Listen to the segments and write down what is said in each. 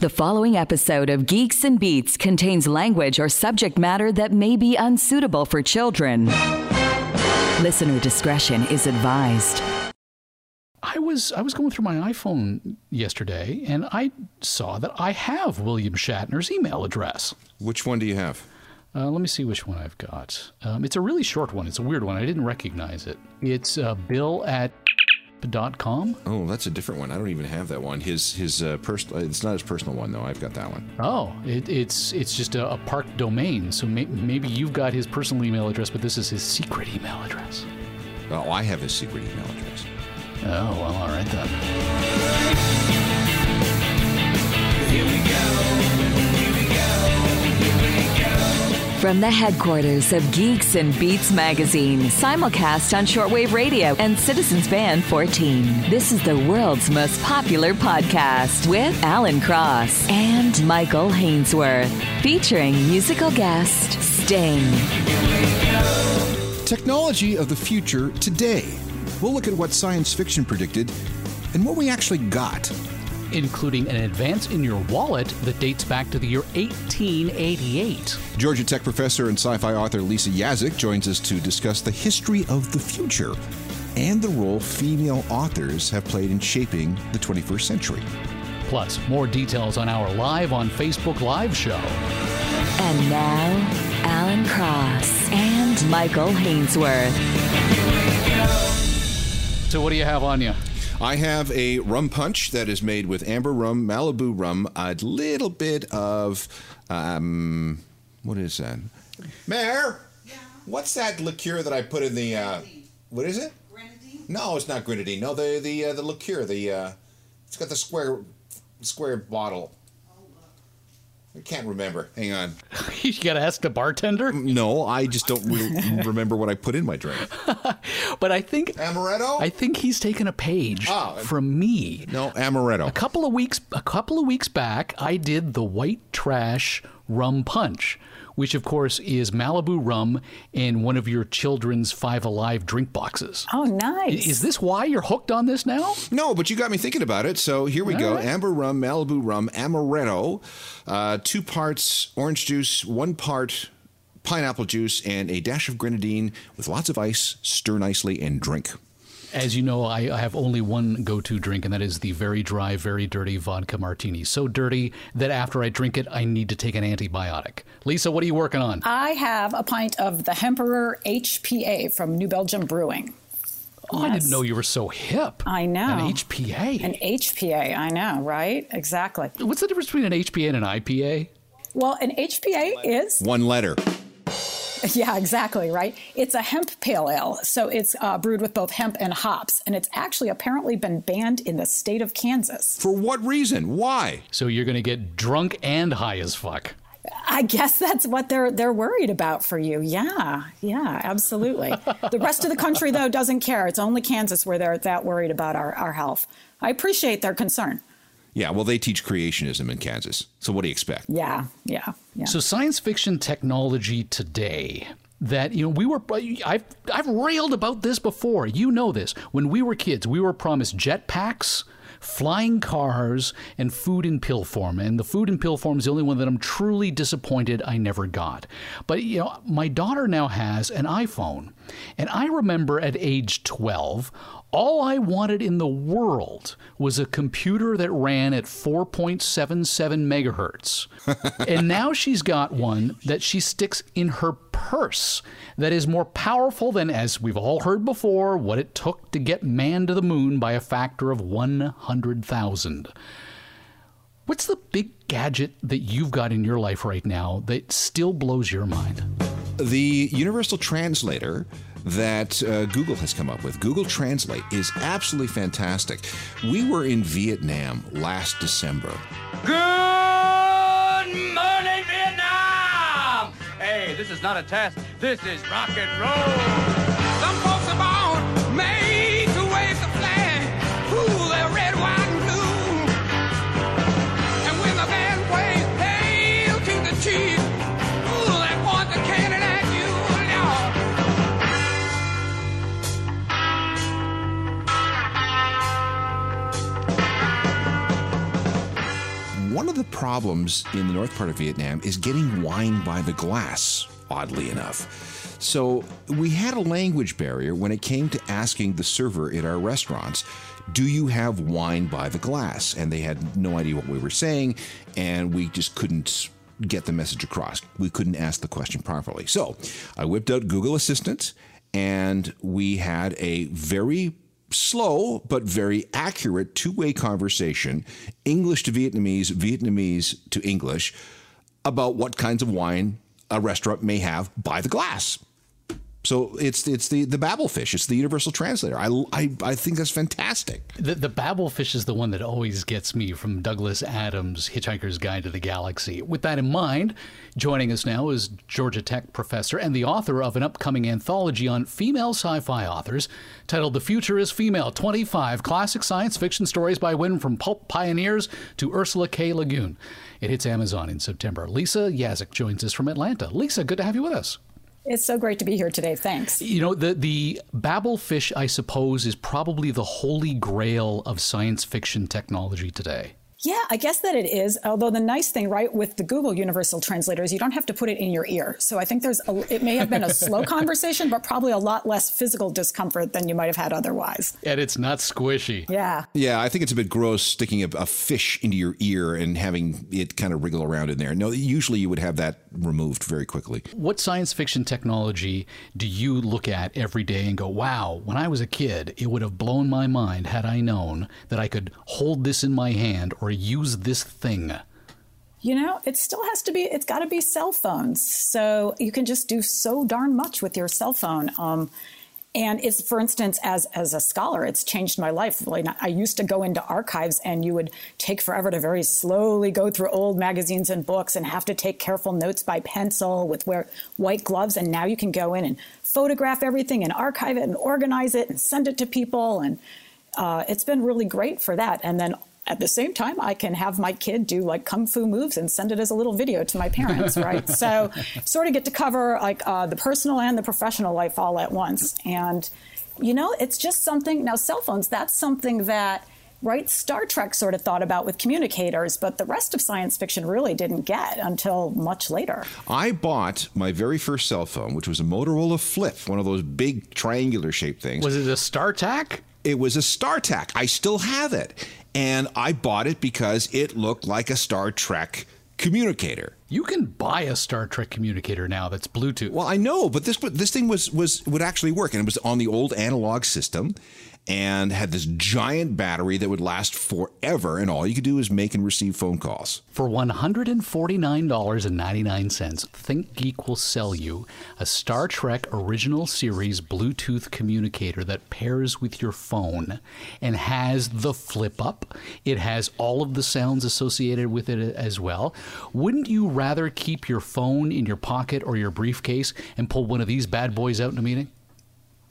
The following episode of Geeks and Beats contains language or subject matter that may be unsuitable for children. Listener discretion is advised. I was I was going through my iPhone yesterday and I saw that I have William Shatner's email address. Which one do you have? Uh, let me see which one I've got. Um, it's a really short one. It's a weird one. I didn't recognize it. It's uh, Bill at dot com. Oh, that's a different one. I don't even have that one. His his uh, personal. It's not his personal one though. I've got that one. Oh, it, it's it's just a, a park domain. So may, maybe you've got his personal email address, but this is his secret email address. Oh, I have his secret email address. Oh well, all right then. From the headquarters of Geeks and Beats magazine, simulcast on shortwave radio and Citizens Band 14. This is the world's most popular podcast with Alan Cross and Michael Hainsworth, featuring musical guest Sting. Technology of the future today. We'll look at what science fiction predicted and what we actually got. Including an advance in your wallet that dates back to the year 1888. Georgia Tech professor and sci fi author Lisa Yaszek joins us to discuss the history of the future and the role female authors have played in shaping the 21st century. Plus, more details on our live on Facebook live show. And now, Alan Cross and Michael Hainsworth. So, what do you have on you? I have a rum punch that is made with amber rum, Malibu rum, a little bit of um, what is that? Mare, what's that liqueur that I put in the? Uh, what is it? Grenadine? No, it's not grenadine. No, the the uh, the liqueur. The uh, it's got the square square bottle. I can't remember. Hang on. you got to ask the bartender. Mm, no, I just don't re- remember what I put in my drink. But I think Amaretto? I think he's taken a page Oh. from me. no, amaretto. A couple of weeks a couple of weeks back, I did the white trash rum punch, which of course is Malibu rum in one of your children's Five Alive drink boxes. Oh, nice. Is this why you're hooked on this now? No, but you got me thinking about it. So here we go: right. amber rum, Malibu rum, amaretto, uh, two parts orange juice, one part pineapple juice, and a dash of grenadine with lots of ice. Stir nicely and drink. As you know, I, I have only one go to drink, and that is the very dry, very dirty vodka martini. So dirty that after I drink it, I need to take an antibiotic. Lisa, what are you working on? I have a pint of the Hemperor HPA from New Belgium Brewing. Oh, I didn't know you were so hip. I know. An HPA. An HPA, I know, right? Exactly. What's the difference between an HPA and an IPA? Well, an HPA is, One letter. yeah, exactly, right? It's a hemp pale ale. So it's uh, brewed with both hemp and hops. And it's actually apparently been banned in the state of Kansas. For what reason? Why? So you're going to get drunk and high as fuck. I guess that's what they're they're worried about for you. Yeah, yeah, absolutely. the rest of the country though doesn't care. It's only Kansas where they're that worried about our, our health. I appreciate their concern. Yeah, well, they teach creationism in Kansas. So what do you expect? Yeah, yeah, yeah. So science fiction technology today that you know we were I've I've railed about this before. You know this. When we were kids, we were promised jetpacks, flying cars, and food in pill form. And the food in pill form is the only one that I'm truly disappointed I never got. But you know, my daughter now has an iPhone, and I remember at age 12 all I wanted in the world was a computer that ran at 4.77 megahertz. and now she's got one that she sticks in her purse that is more powerful than, as we've all heard before, what it took to get man to the moon by a factor of 100,000. What's the big gadget that you've got in your life right now that still blows your mind? The universal translator that uh, Google has come up with, Google Translate, is absolutely fantastic. We were in Vietnam last December. Good morning, Vietnam! Hey, this is not a test. This is rock and roll. Problems in the north part of Vietnam is getting wine by the glass, oddly enough. So we had a language barrier when it came to asking the server at our restaurants, do you have wine by the glass? And they had no idea what we were saying, and we just couldn't get the message across. We couldn't ask the question properly. So I whipped out Google Assistant, and we had a very slow but very accurate two way conversation, English to Vietnamese, Vietnamese to English, about what kinds of wine a restaurant may have by the glass. So it's it's the the Babelfish. It's the universal translator. I, I, I think that's fantastic. The, the Babelfish is the one that always gets me from Douglas Adams' Hitchhiker's Guide to the Galaxy. With that in mind, joining us now is Georgia Tech professor and the author of an upcoming anthology on female sci-fi authors titled "The Future Is Female: 25 Classic Science Fiction Stories by Women from Pulp Pioneers to Ursula K. Le Guin." It hits Amazon in September. Lisa Yaszek joins us from Atlanta. Lisa, good to have you with us. It's so great to be here today. Thanks. You know, the the Babelfish, I suppose, is probably the holy grail of science fiction technology today. Yeah, I guess that it is. Although the nice thing, right, with the Google Universal Translator is you don't have to put it in your ear. So I think there's a, it may have been a slow conversation, but probably a lot less physical discomfort than you might have had otherwise. And it's not squishy. Yeah. Yeah, I think it's a bit gross sticking a, a fish into your ear and having it kind of wriggle around in there. No, usually you would have that removed very quickly. What science fiction technology do you look at every day and go, wow, when I was a kid, it would have blown my mind had I known that I could hold this in my hand or use this thing? You know, it still has to be, it's got to be cell phones. So you can just do so darn much with your cell phone. Um, and it's, for instance, as as a scholar, it's changed my life. Like I used to go into archives, and you would take forever to very slowly go through old magazines and books, and have to take careful notes by pencil with wear white gloves. And now you can go in and photograph everything, and archive it, and organize it, and send it to people. And uh, it's been really great for that. And then at the same time, I can have my kid do like kung fu moves and send it as a little video to my parents, right? so, sort of get to cover like uh, the personal and the professional life all at once. And, you know, it's just something. Now, cell phones, that's something that, right, Star Trek sort of thought about with communicators, but the rest of science fiction really didn't get until much later. I bought my very first cell phone, which was a Motorola Flip, one of those big triangular shaped things. Was it a StarTAC? It was a StarTAC. I still have it. And I bought it because it looked like a Star Trek communicator. You can buy a Star Trek communicator now that's Bluetooth. Well, I know, but this this thing was was would actually work, and it was on the old analog system, and had this giant battery that would last forever, and all you could do is make and receive phone calls. For $149.99, ThinkGeek will sell you a Star Trek original series Bluetooth communicator that pairs with your phone and has the flip up. It has all of the sounds associated with it as well. Wouldn't you rather keep your phone in your pocket or your briefcase and pull one of these bad boys out in a meeting?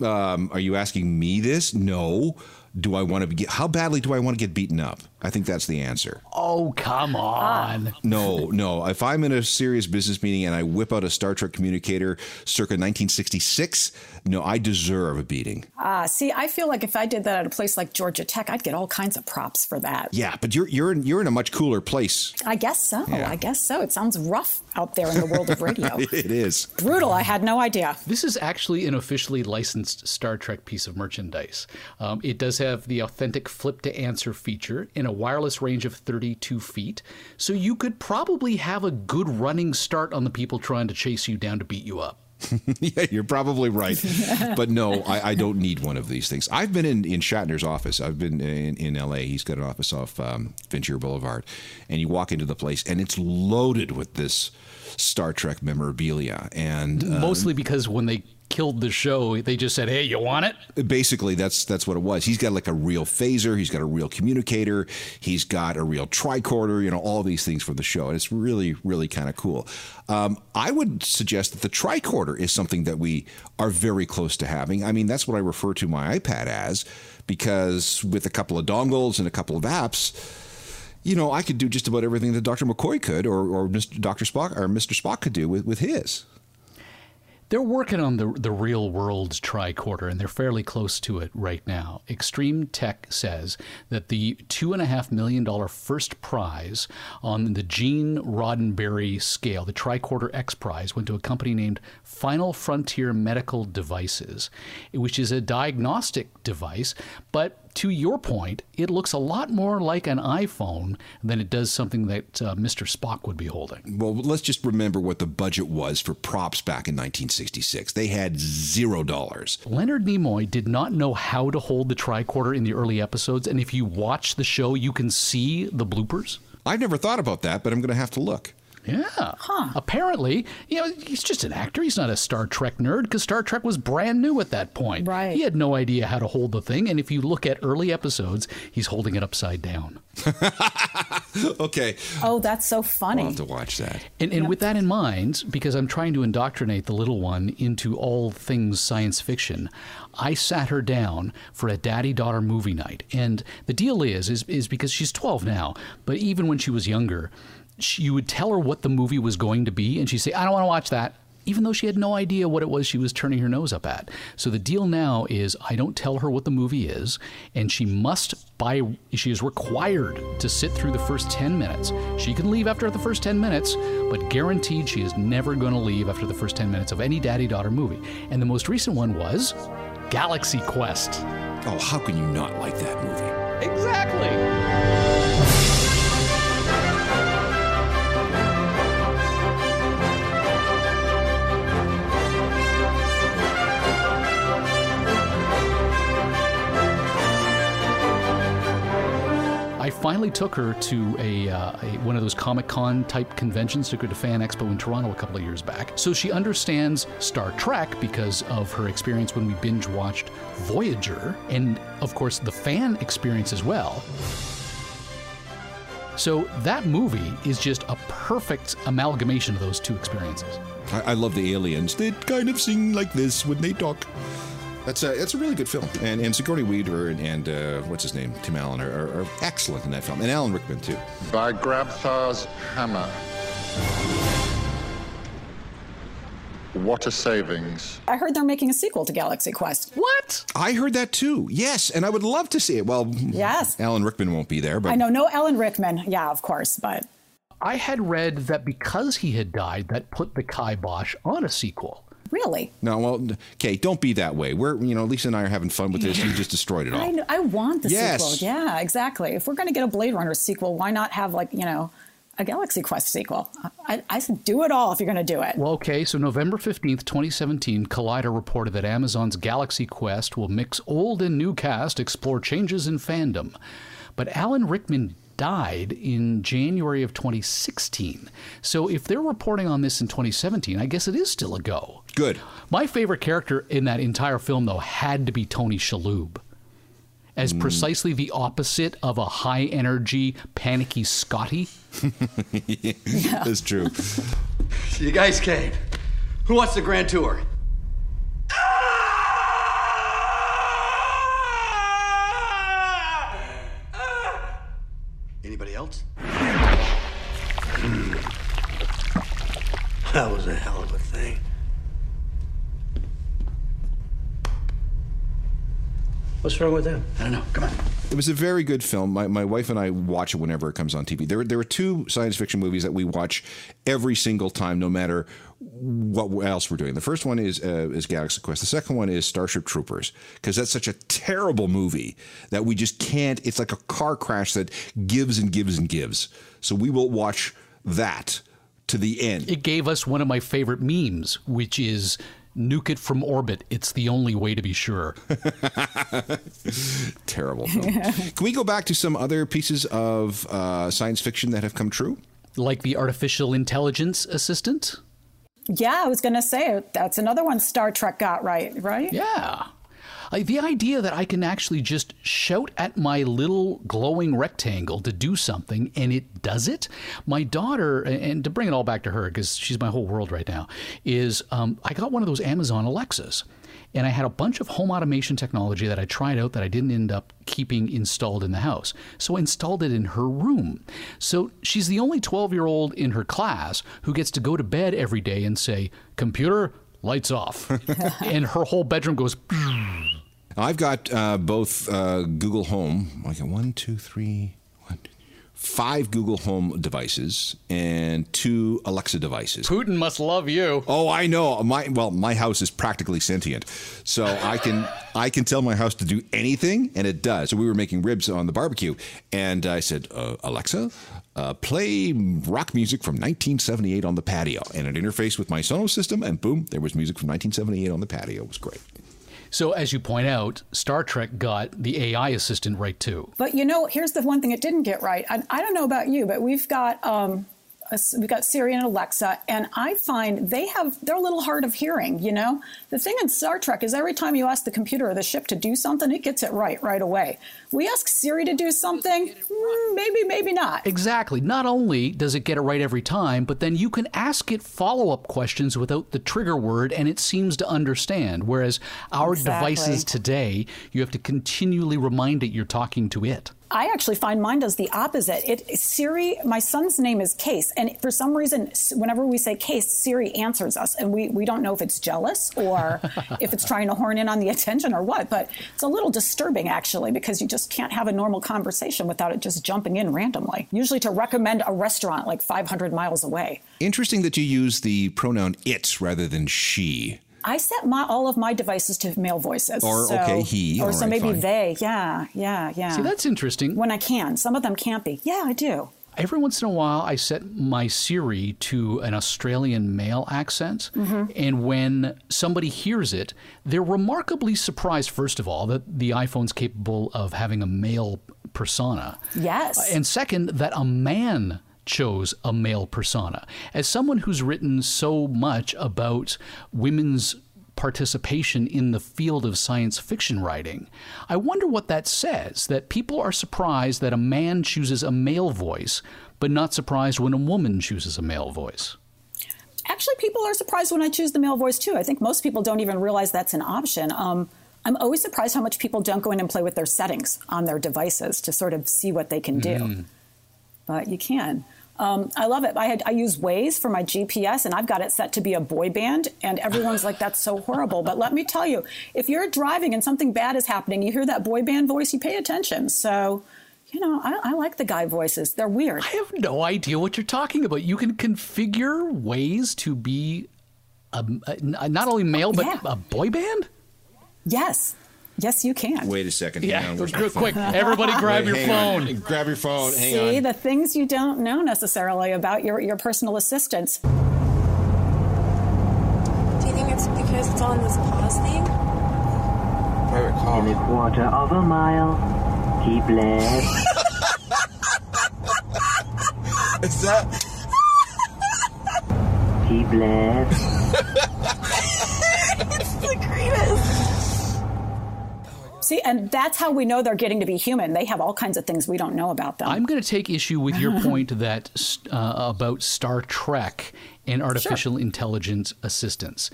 Um, are you asking me this? No. Do I want to be? How badly do I want to get beaten up? I think that's the answer. Oh, come on. No, no. If I'm in a serious business meeting and I whip out a Star Trek communicator circa 1966, no, I deserve a beating. Ah, see, I feel like if I did that at a place like Georgia Tech, I'd get all kinds of props for that. Yeah, but you're you're in, you're in a much cooler place. I guess so. Yeah. I guess so. It sounds rough out there in the world of radio. It is. Brutal. I had no idea. This is actually an officially licensed Star Trek piece of merchandise. Um, it does have the authentic flip to answer feature in a wireless range of 32 feet, so you could probably have a good running start on the people trying to chase you down to beat you up. yeah, you're probably right. but no, I, I, don't need one of these things. I've been in, in Shatner's office. I've been in, in LA. He's got an office off um, Ventura Boulevard. And you walk into the place, and it's loaded with this Star Trek memorabilia. And uh, Mostly because when they killed the show, they just said, "Hey, you want it?" Basically, that's that's what it was. He's got like a real phaser. He's got a real communicator. He's got a real tricorder. You know, all these things for the show, and it's really, really kind of cool. Um, I would suggest that the tricorder is something that we are very close to having. I mean, that's what I refer to my iPad as, because with a couple of dongles and a couple of apps. You know, I could do just about everything that Dr. McCoy could, or, or Mr. Dr. Spock or Mr. Spock could do with, with his They're working on the the real world tricorder, and they're fairly close to it right now. Extreme Tech says that the two and a half million dollar first prize on the Gene Roddenberry scale, the Tricorder X Prize, went to a company named Final Frontier Medical Devices, which is a diagnostic device, but to your point, it looks a lot more like an iPhone than it does something that uh, Mr. Spock would be holding. Well, let's just remember what the budget was for props back in 1966. They had zero dollars. Leonard Nimoy did not know how to hold the tricorder in the early episodes, and if you watch the show, you can see the bloopers. I've never thought about that, but I'm going to have to look. Yeah. Huh. Apparently, you know, he's just an actor. He's not a Star Trek nerd because Star Trek was brand new at that point. Right. He had no idea how to hold the thing. And if you look at early episodes, he's holding it upside down. Okay, Oh, that's so I'll funny. have to watch that. And, and with that in mind, because I'm trying to indoctrinate the little one into all things science fiction, I sat her down for a daddy daughter movie night. And the deal is, is, is because she's 12 now, but even when she was younger, she, you would tell her what the movie was going to be, and she'd say, I don't want to watch that. Even though she had no idea what it was she was turning her nose up at. So the deal now is I don't tell her what the movie is, and she must by she is required to sit through the first 10 minutes. She can leave after the first 10 minutes, but guaranteed she is never going to leave after the first 10 minutes of any daddy daughter movie. And the most recent one was Galaxy Quest. Oh, how can you not like that movie? Exactly. I finally took her to a, uh, a one of those Comic Con type conventions. Took her to Fan Expo in Toronto a couple of years back, so she understands Star Trek because of her experience when we binge watched Voyager, and of course the fan experience as well. So that movie is just a perfect amalgamation of those two experiences. I, I love the aliens. They kind of sing like this when they talk. That's a that's a really good film, and and Sigourney Weaver and, and uh, what's his name, Tim Allen are, are, are excellent in that film, and Alan Rickman too. by Grabthar's hammer. What a savings. I heard they're making a sequel to Galaxy Quest. What? I heard that too. Yes, and I would love to see it. Well, Yes. Alan Rickman won't be there, but I know, no Alan Rickman. Yeah, of course, but I had read that because he had died, that put the kibosh on a sequel. Really. No, well, okay, don't be that way. We're, you know, Lisa and I are having fun with this. You just destroyed it all. I, know, I want the Yes. sequel. Yeah, exactly. If we're going to get a Blade Runner sequel, why not have like you know a Galaxy Quest sequel? I, I said do it all if you're going to do it. Well, okay, so November 15th, 2017, Collider reported that Amazon's Galaxy Quest will mix old and new cast, explore changes in fandom. But Alan Rickman died in January of 2016. So if they're reporting on this in 2017, I guess it is still a go. Good. My favorite character in that entire film, though, had to be Tony Shalhoub. As hmm. precisely the opposite of a high energy, panicky Scotty. That's true. You guys came. Who wants the grand tour? Else? That was a hell of a thing. What's wrong with them? I don't know. Come on. It was a very good film. My, my wife and I watch it whenever it comes on TV. There, there are two science fiction movies that we watch every single time, no matter what else we're doing. The first one is uh, is Galaxy Quest. The second one is Starship Troopers because that's such a terrible movie that we just can't. It's like a car crash that gives and gives and gives. So we will watch that to the end. It gave us one of my favorite memes, which is nuke it from orbit. It's the only way to be sure. Terrible film. Can we go back to some other pieces of uh, science fiction that have come true? like the artificial intelligence assistant. Yeah, I was going to say that's another one Star Trek got right, right? Yeah. The idea that I can actually just shout at my little glowing rectangle to do something and it does it. My daughter, and to bring it all back to her because she's my whole world right now, is um, I got one of those Amazon Alexas. And I had a bunch of home automation technology that I tried out that I didn't end up keeping installed in the house. So I installed it in her room. So she's the only 12 year old in her class who gets to go to bed every day and say, Computer, lights off. and her whole bedroom goes. I've got uh, both uh, Google Home, like a one, two, three, one, two, five Google Home devices and two Alexa devices. Putin must love you. Oh, I know. My well, my house is practically sentient, so I can I can tell my house to do anything, and it does. So we were making ribs on the barbecue, and I said, uh, Alexa, uh, play rock music from 1978 on the patio, and it interfaced with my Sonos system, and boom, there was music from 1978 on the patio. It was great. So, as you point out, Star Trek got the AI assistant right too. But you know, here's the one thing it didn't get right. I, I don't know about you, but we've got um, a, we've got Siri and Alexa, and I find they have they're a little hard of hearing. You know, the thing in Star Trek is every time you ask the computer or the ship to do something, it gets it right right away. We ask Siri to do something, mm, maybe maybe not. Exactly. Not only does it get it right every time, but then you can ask it follow up questions without the trigger word, and it seems to understand. Whereas our Exactly. devices today, you have to continually remind it you're talking to it. I actually find mine does the opposite. It Siri, my son's name is Case, and for some reason, whenever we say Case, Siri answers us, and we, we don't know if it's jealous or if it's trying to horn in on the attention or what. But it's a little disturbing actually because you just can't have a normal conversation without it just jumping in randomly. Usually to recommend a restaurant like 500 miles away. Interesting that you use the pronoun it rather than she. I set my all of my devices to male voices. Or, so- okay, he, or all so right, maybe fine. they. Yeah, yeah, yeah. See, that's interesting. when I can. Some of them can't be. Yeah, I do. Every once in a while, I set my Siri to an Australian male accent. Mm-hmm. And when somebody hears it, they're remarkably surprised, first of all, that the iPhone's capable of having a male persona. Yes. And second, that a man chose a male persona. As someone who's written so much about women's participation in the field of science fiction writing, I wonder what that says that people are surprised that a man chooses a male voice, but not surprised when a woman chooses a male voice. Actually, people are surprised when I choose the male voice too. I think most people don't even realize that's an option. Um, I'm always surprised how much people don't go in and play with their settings on their devices to sort of see what they can do. But you can. Um, I love it. I, had, I use Waze for my GPS, and I've got it set to be a boy band. And everyone's like, "That's so horrible." But let me tell you, if you're driving and something bad is happening, you hear that boy band voice, you pay attention. So, you know, I, I like the guy voices. They're weird. I have no idea what you're talking about. You can configure Waze to be a, a- not only male, but Yeah. a boy band? Yes, yes, you can. Wait a second. Yeah, Hang on, where's my quick. Everybody grab Wait, your phone. on. Grab your phone. Hang See on. the things you don't know necessarily about your, your personal assistants. Do you think it's because it's on this pause thing? Private call. In a quarter of a mile, keep left. Is that? Keep left. it's the greatest. See, and that's how we know they're getting to be human. They have all kinds of things we don't know about them. I'm going to take issue with your point that uh, about Star Trek and artificial intelligence assistance,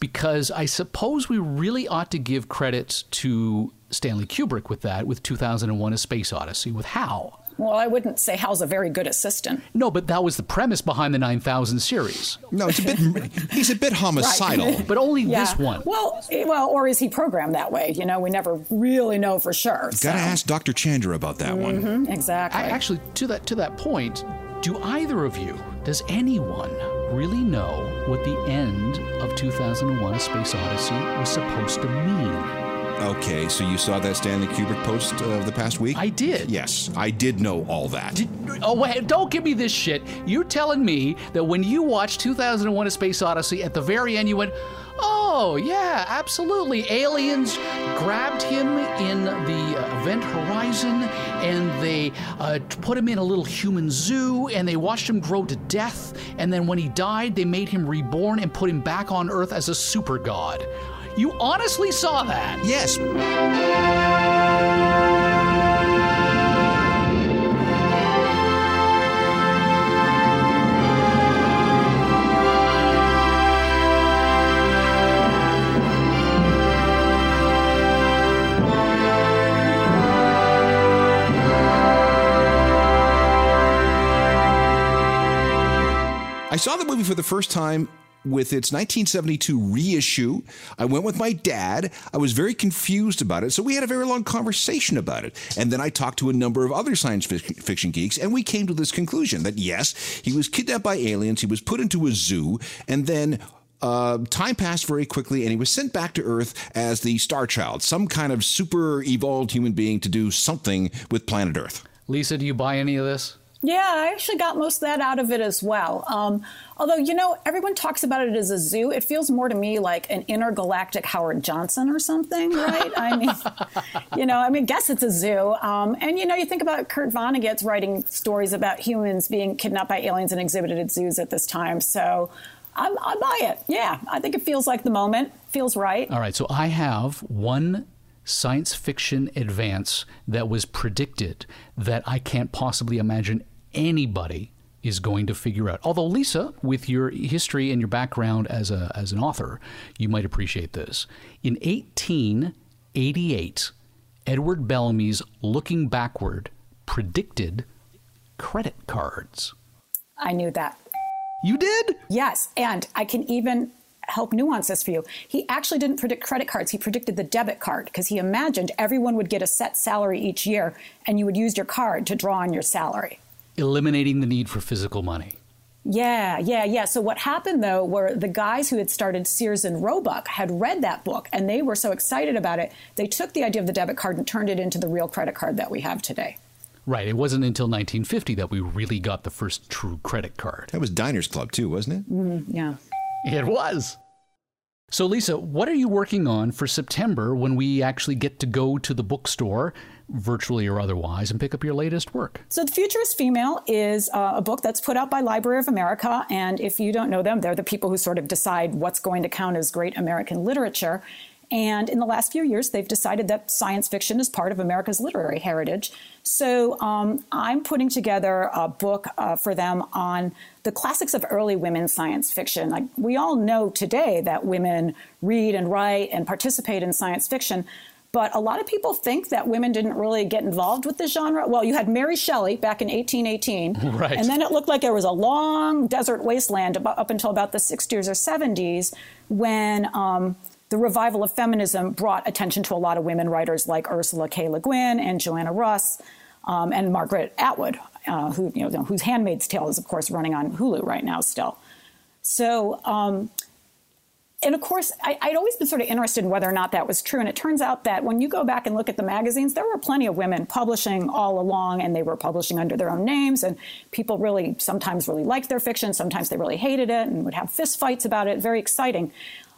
because I suppose we really ought to give credit to Stanley Kubrick with that, with 2001: A Space Odyssey, with HAL. Well, I wouldn't say Hal's a very good assistant. No, but that was the premise behind the 9000 series. No, it's a bit. he's a bit homicidal. But only Yeah. this one. Well, well, or is he programmed that way? You know, we never really know for sure. Got to so- ask Dr. Chandra about that one. Mhm, exactly. I, actually, to that to that point, do either of you, does anyone really know what the end of 2001: A Space Odyssey was supposed to mean? Okay, so you saw that Stanley Kubrick post of the past week? I did. Yes, I did know all that. Did, oh wait! Don't give me this shit. You're telling me that when you watched 2001: A Space Odyssey, at the very end, you went, "Oh yeah, absolutely." Aliens grabbed him in the uh, event horizon, and they uh, put him in a little human zoo, and they watched him grow to death. And then when he died, they made him reborn and put him back on Earth as a super god. You honestly saw that? yes. I saw the movie for the first time with its 1972 reissue. I went with my dad. I was very confused about it, so we had a very long conversation about it. And then I talked to a number of other science fiction geeks, and we came to this conclusion that yes, he was kidnapped by aliens, he was put into a zoo, and then uh, time passed very quickly, and he was sent back to Earth as the Star Child, some kind of super evolved human being to do something with planet Earth. Lisa, do you buy any of this? Yeah, I actually got most of that out of it as well. Um, although, you know, everyone talks about it as a zoo. It feels more to me like an intergalactic Howard Johnson or something, right? I mean, you know, I mean, guess it's a zoo. Um, and, you know, you think about Kurt Vonnegut's writing stories about humans being kidnapped by aliens and exhibited at zoos at this time. So I, I buy it. Yeah, I think it feels like the moment. Feels right. All right, so I have one science fiction advance that was predicted that I can't possibly imagine anybody is going to figure out. Although Lisa, with your history and your background as a as an author, you might appreciate this. In 1888, Edward Bellamy's Looking Backward predicted credit cards. I knew that. You did? Yes, and I can even help nuance this for you. He actually didn't predict credit cards. He predicted the debit card because he imagined everyone would get a set salary each year and you would use your card to draw on your salary eliminating the need for physical money. Yeah, yeah, yeah. So what happened though were the guys who had started Sears and Roebuck had read that book and they were so excited about it, they took the idea of the debit card and turned it into the real credit card that we have today. Right. It wasn't until 1950 that we really got the first true credit card. That was Diners Club too, wasn't it? Mm, yeah. It was. So, Lisa, what are you working on for September when we actually get to go to the bookstore virtually or otherwise, and pick up your latest work. So, The Future Is Female is uh, a book that's put out by Library of America. And if you don't know them, they're the people who sort of decide what's going to count as great American literature. And in the last few years, they've decided that science fiction is part of America's literary heritage. So um, I'm putting together a book uh, for them on the classics of early women's science fiction. Like we all know today that women read and write and participate in science fiction, but a lot of people think that women didn't really get involved with the genre. Well, you had Mary Shelley back in 1818. Right. And then it looked like there was a long desert wasteland up until about the 60s or 70s when um, the revival of feminism brought attention to a lot of women writers like Ursula K. Le Guin and Joanna Russ um, and Margaret Atwood, uh, who, you know, whose Handmaid's Tale is, of course, running on Hulu right now still. So, um, and of course, I, would always been sort of interested in whether or not that was true. And it turns out that when you go back and look at the magazines, there were plenty of women publishing all along, and they were publishing under their own names. And people really sometimes really liked their fiction, sometimes they really hated it and would have fist fights about it. Very exciting.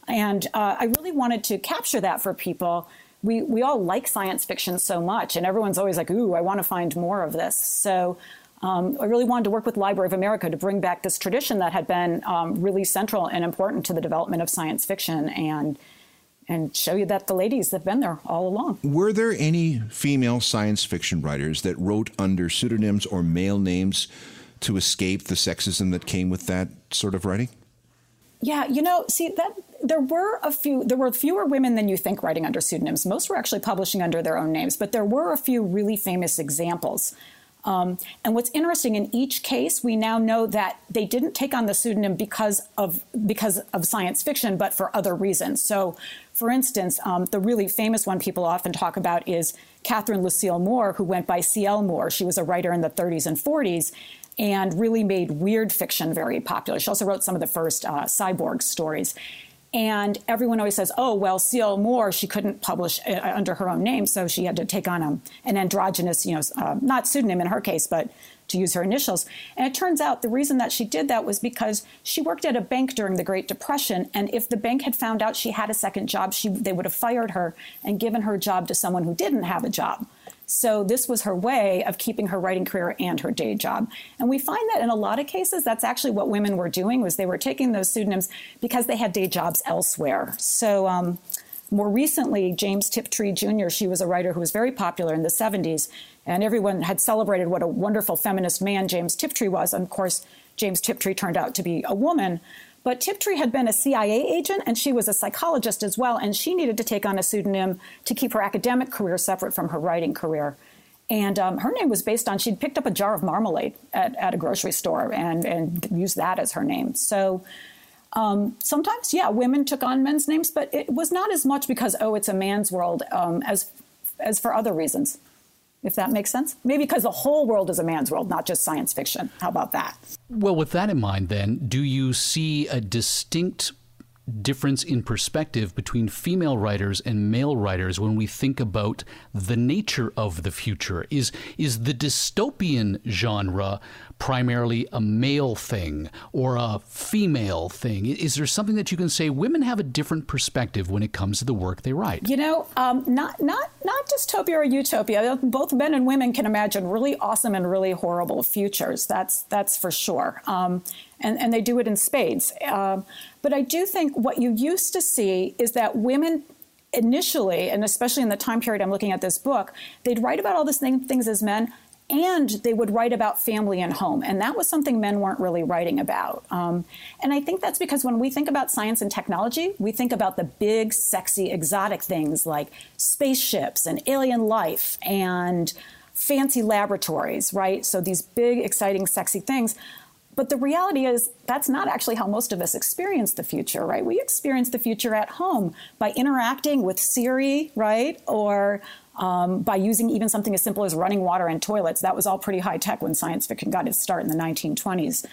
And uh, I really wanted to capture that for people. We, we all like science fiction so much, and everyone's always like, ooh, I want to find more of this. So um, I really wanted to work with Library of America to bring back this tradition that had been um, really central and important to the development of science fiction and and show you that the ladies have been there all along. Were there any female science fiction writers that wrote under pseudonyms or male names to escape the sexism that came with that sort of writing? Yeah, you know, see that there were a few there were fewer women than you think writing under pseudonyms. Most were actually publishing under their own names, but there were a few really famous examples. Um, and what's interesting in each case, we now know that they didn't take on the pseudonym because of because of science fiction, but for other reasons. So, for instance, um, the really famous one people often talk about is Catherine Lucille Moore, who went by C.L. Moore. She was a writer in the 30s and 40s and really made weird fiction very popular. She also wrote some of the first uh, cyborg stories. And everyone always says, oh, well, C.L. Moore, she couldn't publish uh, under her own name, so she had to take on an androgynous, you know, uh, not pseudonym in her case, but to use her initials. And it turns out the reason that she did that was because she worked at a bank during the Great Depression, and if the bank had found out she had a second job, she, they would have fired her and given her job to someone who didn't have a job. So this was her way of keeping her writing career and her day job. And we find that in a lot of cases, that's actually what women were doing was they were taking those pseudonyms because they had day jobs elsewhere. So um, more recently, James Tiptree Jr., she was a writer who was very popular in the 70s, and everyone had celebrated what a wonderful feminist man James Tiptree was. And of course, James Tiptree turned out to be a woman. But Tiptree had been a CIA agent and she was a psychologist as well, and she needed to take on a pseudonym to keep her academic career separate from her writing career. And um, her name was based on she'd picked up a jar of marmalade at, at a grocery store and, and used that as her name. So Um, sometimes, yeah, women took on men's names, but it was not as much because oh, it's a man's world um, as as for other reasons. If that makes sense, maybe because the whole world is a man's world, not just science fiction. How about that? Well, with that in mind, then, do you see a distinct difference in perspective between female writers and male writers when we think about the nature of the future? Is is the dystopian genre primarily a male thing or a female thing? Is there something that you can say women have a different perspective when it comes to the work they write? You know, um, not not not dystopia or utopia. Both men and women can imagine really awesome and really horrible futures. That's that's for sure. Um, and, and they do it in spades. Um, but I do think what you used to see is that women initially, and especially in the time period I'm looking at this book, they'd write about all the same things as men, and they would write about family and home. And that was something men weren't really writing about. Um, and I think that's because when we think about science and technology, we think about the big, sexy, exotic things like spaceships and alien life and fancy laboratories, right? So these big, exciting, sexy things. But the reality is, that's not actually how most of us experience the future, right? We experience the future at home by interacting with Siri, right? Or um, by using even something as simple as running water and toilets. That was all pretty high tech when science fiction got its start in the 1920s.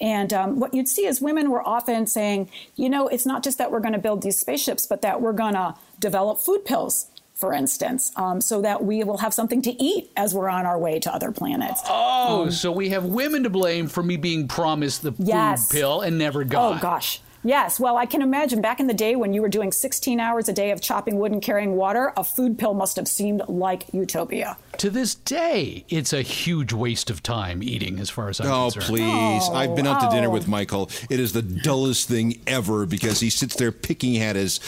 And um, what you'd see is women were often saying, you know, it's not just that we're going to build these spaceships, but that we're going to develop food pills for instance, um, so that we will have something to eat as we're on our way to other planets. Oh, um, so we have women to blame for me being promised the yes. food pill and never got. It. Oh gosh. Yes, well, I can imagine back in the day when you were doing 16 hours a day of chopping wood and carrying water, a food pill must have seemed like utopia. To this day, it's a huge waste of time eating, as far as I'm oh, concerned. Please. Oh, I've been out to dinner oh. with Michael. It is the dullest thing ever because he sits there picking at his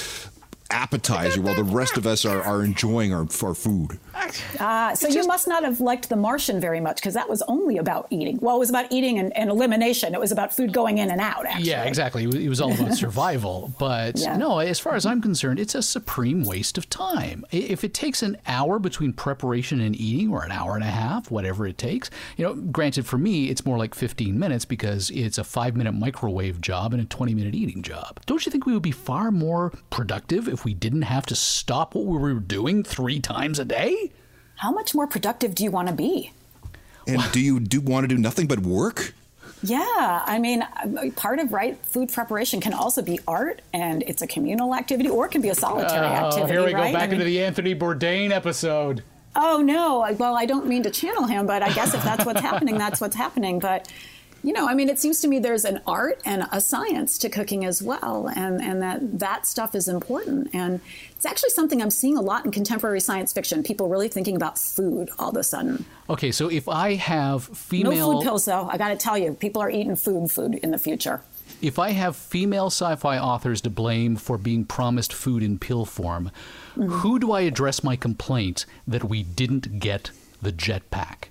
appetizer while the rest of us are, are enjoying our, our food. Ah, so you must not have liked The Martian very much because that was only about eating. Well, it was about eating and, and, elimination. It was about food going in and out. Actually. Yeah, exactly. It was all about survival. But yeah. no, as far as I'm concerned, it's a supreme waste of time. If it takes an hour between preparation and eating, or an hour and a half, whatever it takes, you know, granted for me, it's more like 15 minutes because it's a five minute microwave job and a 20 minute eating job. Don't you think we would be far more productive if we didn't have to stop what we were doing three times a day? How much more productive do you want to be? And do you do want to do nothing but work? Yeah, I mean, uh, part of right food preparation can also be art, and it's a communal activity, or it can be a solitary oh, activity. Here we right? go back I mean, into the Anthony Bourdain episode. Oh no! Well, I don't mean to channel him, but I guess if that's what's happening, that's what's happening. But you know, I mean, it seems to me there's an art and a science to cooking as well, and, and that that stuff is important. And it's actually something I'm seeing a lot in contemporary science fiction. People really thinking about food all of a sudden. Okay, so if I have female. No food pills, though. I got to tell you, people are eating food food in the future. If I have female sci fi authors to blame for being promised food in pill form, mm-hmm. who do I address my complaint that we didn't get the jetpack?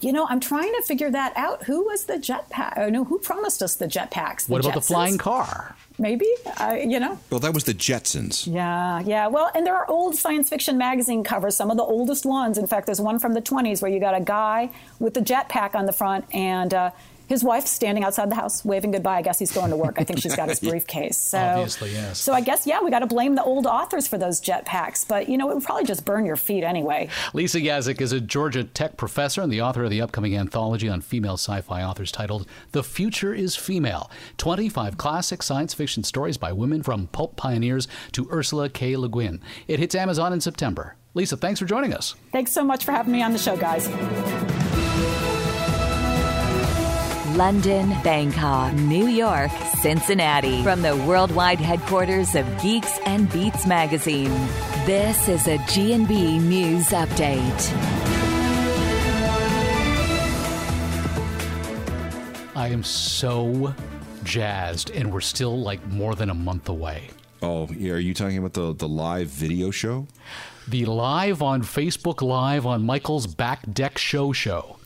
You know, I'm trying to figure that out. Who was the jetpack? Oh, no, who promised us the jetpacks? The what about Jetsons? the flying car? Maybe, uh, you know. Well, that was the Jetsons. Yeah, yeah. Well, and there are old science fiction magazine covers, some of the oldest ones. In fact, there's one from the 20s where you got a guy with the jetpack on the front and uh, his wife standing outside the house waving goodbye. I guess he's going to work. I think she's got his briefcase. So, Obviously, yes. So I guess yeah, we got to blame the old authors for those jetpacks. But you know, it would probably just burn your feet anyway. Lisa Yaszek is a Georgia Tech professor and the author of the upcoming anthology on female sci-fi authors titled "The Future Is Female: 25 Classic Science Fiction Stories by Women from Pulp Pioneers to Ursula K. Le Guin." It hits Amazon in September. Lisa, thanks for joining us. Thanks so much for having me on the show, guys. London, Bangkok, New York, Cincinnati. From the worldwide headquarters of Geeks and Beats magazine, this is a G&B News Update. I am so jazzed, and we're still like more than a month away. Oh, yeah. Are you talking about the, the live video show? The live on Facebook Live on Michael's Back Deck Show show.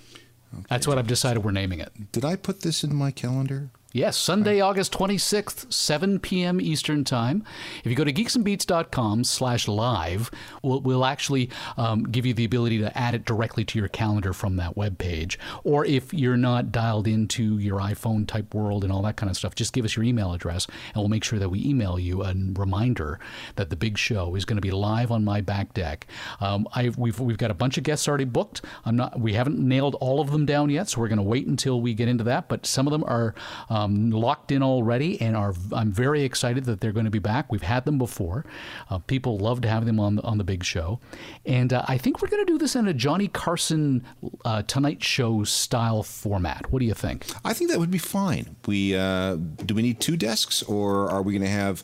Okay. That's what I've decided we're naming it. Did I put this in my calendar? Yes, Sunday, August 26th, 7 p.m. Eastern Time. If you go to geeksandbeats.com slash live, we'll, we'll actually um, give you the ability to add it directly to your calendar from that webpage. Or if you're not dialed into your iPhone type world and all that kind of stuff, just give us your email address and we'll make sure that we email you a reminder that the big show is going to be live on my back deck. Um, we've, we've got a bunch of guests already booked. I'm not, we haven't nailed all of them down yet, so we're going to wait until we get into that, but some of them are um, locked in already, and are I'm very excited that they're going to be back. We've had them before. Uh, people love to have them on the, on the big show, and uh, I think we're going to do this in a Johnny Carson uh, Tonight Show style format. What do you think? I think that would be fine. We uh, do we need two desks, or are we going to have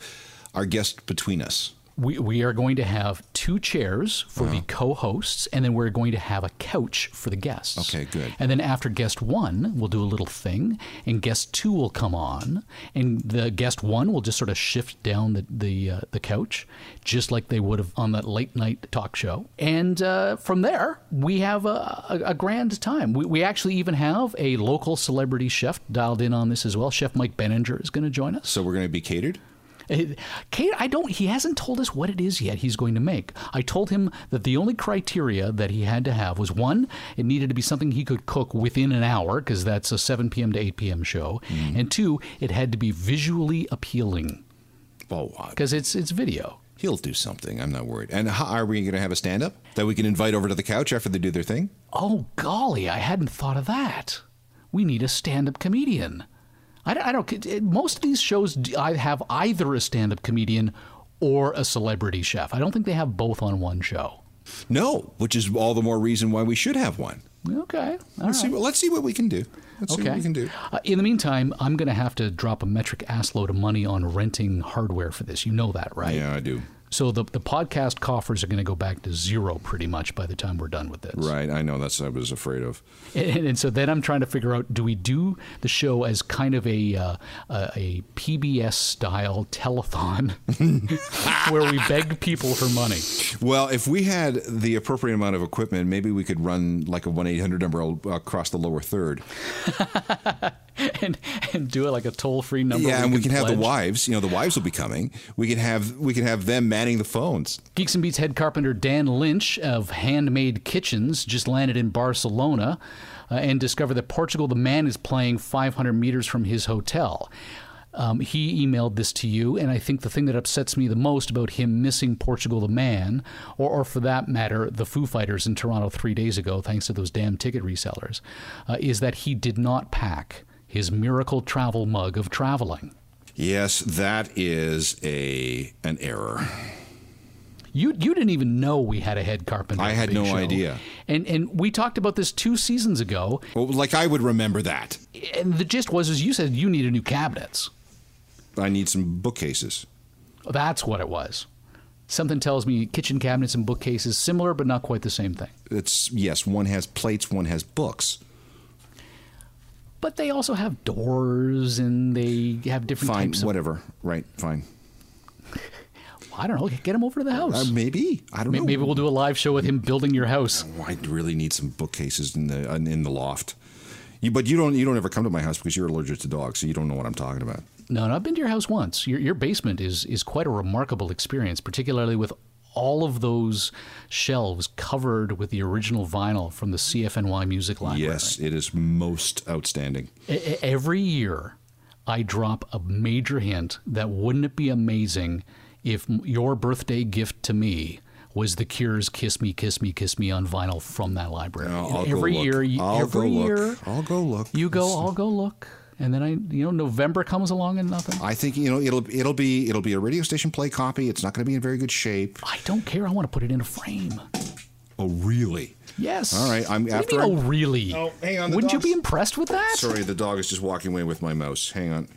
our guest between us? We, we are going to have two chairs for the co hosts, and then we're going to have a couch for the guests. Okay, good. And then after guest one, we'll do a little thing, and guest two will come on, and the guest one will just sort of shift down the the, uh, the couch, just like they would have on that late night talk show. And uh, from there, we have a, a, a grand time. We, we actually even have a local celebrity chef dialed in on this as well. Chef Mike Benninger is going to join us. So we're going to be catered. Kate, I don't. He hasn't told us what it is yet. He's going to make. I told him that the only criteria that he had to have was one, it needed to be something he could cook within an hour because that's a 7 p.m. to 8 p.m. show, and two, it had to be visually appealing Oh, uh, because it's it's video. he'll do something. I'm not worried. And how, are we going to have a stand up that we can invite over to the couch after they do their thing? Oh golly, I hadn't thought of that. We need a stand-up comedian. I don't. I don't most of these shows I have either a stand-up comedian or a celebrity chef. I don't think they have both on one show. No, which is all the more reason why we should have one. Okay. all Let's see. right. Let's see what we can do. Let's see Okay. what we can do. Uh, in the meantime, I'm going to have to drop a metric assload of money on renting hardware for this. You know that, right? Yeah, I do. So the the podcast coffers are going to go back to zero pretty much by the time we're done with this. Right. I know. That's what I was afraid of. And, and so then I'm trying to figure out: do we do the show as kind of a uh, a, a PBS style telethon, where we beg people for money? Well, if we had the appropriate amount of equipment, maybe we could run like a one eight hundred number across the lower third. and and do it like a toll free number. yeah, where and we can have the wives. You know, the wives will be coming. We can have we can have them manning the phones. Geeks and Beats head carpenter Dan Lynch of Handmade Kitchens just landed in Barcelona uh, and discovered that Portugal the Man is playing 500 meters from his hotel. Um, he emailed this to you, and I think the thing that upsets me the most about him missing Portugal the Man, or, or for that matter, the Foo Fighters in Toronto three days ago, thanks to those damn ticket resellers, uh, is that he did not pack his miracle travel mug of traveling. Yes, that is a an error. You you didn't even know we had a head carpenter. I had no Show. idea. And and we talked about this two seasons ago. Well, like I would remember that. And the gist was, as you said you needed new cabinets. I need some bookcases. That's what it was. Something tells me kitchen cabinets and bookcases similar, but not quite the same thing. It's yes, one has plates, one has books. But they also have doors, and they have different Fine, types of. whatever. Right, fine. I don't know. Get him over to the house. Uh, maybe I don't May- know. Maybe we'll do a live show with him building your house. Oh, I really need some bookcases in the in the loft. You, but you don't you don't ever come to my house because you're allergic to dogs, so you don't know what I'm talking about. No, no, I've been to your house once. Your your basement is is quite a remarkable experience, particularly with all of those shelves covered with the original vinyl from the CFNY Music Library. Yes, it is most outstanding. E- Every year, I drop a major hint that wouldn't it be amazing if your birthday gift to me was the Cure's "Kiss Me, Kiss Me, Kiss Me" on vinyl from that library. I'll- I'll every year, you- I'll every go look. year, I'll go look. You go, I'll go look, and then I, you know, November comes along and nothing. I think you know it'll it'll be it'll be a radio station play copy. It's not going to be in very good shape. I don't care. I want to put it in a frame. Oh, really? Yes. All right. I'm What do after. you mean, I'm- oh, really? Oh, hang on, Wouldn't you be impressed with that? Sorry, the dog is just walking away with my mouse. Hang on.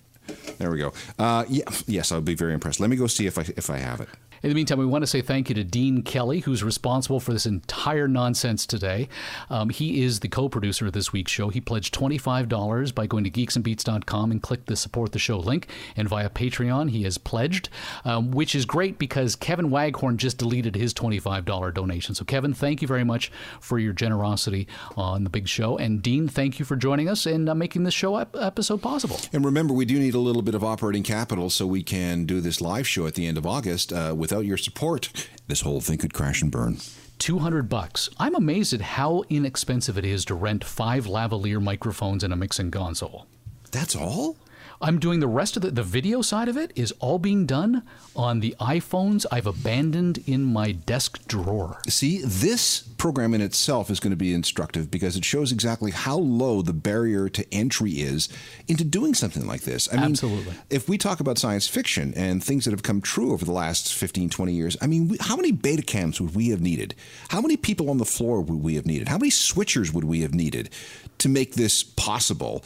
There we go. Uh, yeah, yes, I'll be very impressed. Let me go see if I if I have it. In the meantime, we want to say thank you to Dean Kelly, who's responsible for this entire nonsense today. Um, he is the co producer of this week's show. He pledged $25 by going to geeksandbeats.com and click the support the show link. And via Patreon, he has pledged, um, which is great because Kevin Waghorn just deleted his $25 donation. So, Kevin, thank you very much for your generosity on the big show. And Dean, thank you for joining us and uh, making this show ep- episode possible. And remember, we do need a little bit of operating capital so we can do this live show at the end of August. Uh, without your support, this whole thing could crash and burn. 200 bucks. I'm amazed at how inexpensive it is to rent five lavalier microphones and a mixing console. That's all? I'm doing the rest of the, the video side of it is all being done on the iPhones I've abandoned in my desk drawer. See, this program in itself is going to be instructive because it shows exactly how low the barrier to entry is into doing something like this. I mean, Absolutely. If we talk about science fiction and things that have come true over the last 15, 20 years, I mean, we, how many beta cams would we have needed? How many people on the floor would we have needed? How many switchers would we have needed to make this possible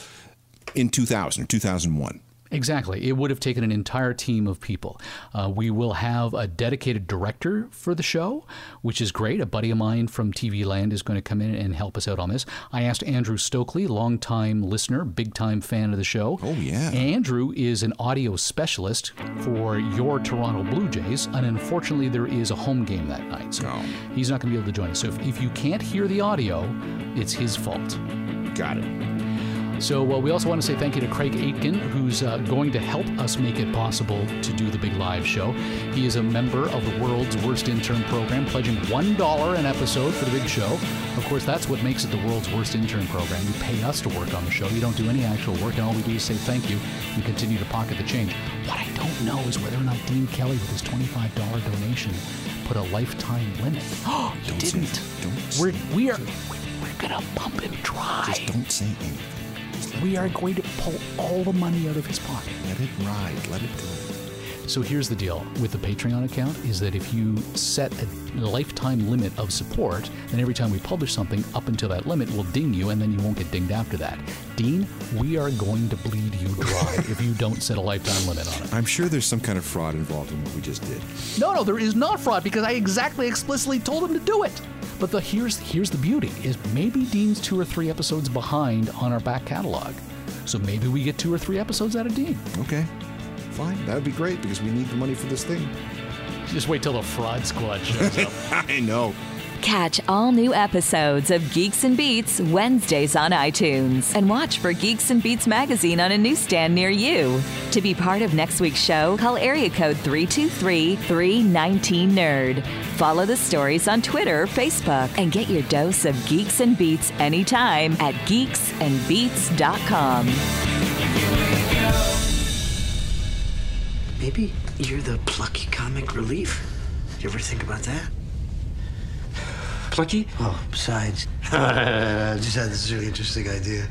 in 2000 or 2001? Exactly. It would have taken an entire team of people. Uh, we will have a dedicated director for the show, which is great. A buddy of mine from TV Land is going to come in and help us out on this. I asked Andrew Stokely, longtime listener, big time fan of the show. Oh, yeah. Andrew is an audio specialist for your Toronto Blue Jays, and unfortunately, there is a home game that night. So Oh. he's not going to be able to join us. So if, if you can't hear the audio, it's his fault. Got it. So uh, we also want to say thank you to Craig Aitken, who's uh, going to help us make it possible to do the big live show. He is a member of the World's Worst Intern program, pledging $1 an episode for the big show. Of course, that's what makes it the World's Worst Intern program. You pay us to work on the show. You don't do any actual work, and all we do is say thank you and continue to pocket the change. What I don't know is whether or not Dean Kelly, with his $25 donation, put a lifetime limit. Oh, he Don't didn't. it. Don't We're, say we are, we're going to pump him dry. Just don't say anything. Just let, We are going to pull all the money out of his pocket. let it ride. Let it go. So here's the deal with the Patreon account is that if you set a lifetime limit of support, then every time we publish something up until that limit we'll ding you and then you won't get dinged after that. Dean, we are going to bleed you dry if you don't set a lifetime limit on it. I'm sure there's some kind of fraud involved in what we just did. No, no, there is not fraud because I exactly explicitly told him to do it. But the here's here's the beauty is maybe Dean's two or three episodes behind on our back catalog. So maybe we get two or three episodes out of Dean. Okay. Fine. That would be great because we need the money for this thing. Just wait till the fraud squad shows up. I know. Catch all new episodes of Geeks and Beats Wednesdays on iTunes and watch for Geeks and Beats magazine on a newsstand near you. To be part of next week's show, call area code 323 319 Nerd. Follow the stories on Twitter Facebook and get your dose of Geeks and Beats anytime at geeksandbeats.com. Maybe you're the plucky comic relief. You ever think about that? Plucky? Oh, besides, I just had this really interesting idea.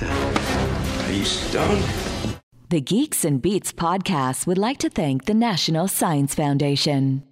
Are you stoned? The Geeks and Beats podcast would like to thank the National Science Foundation.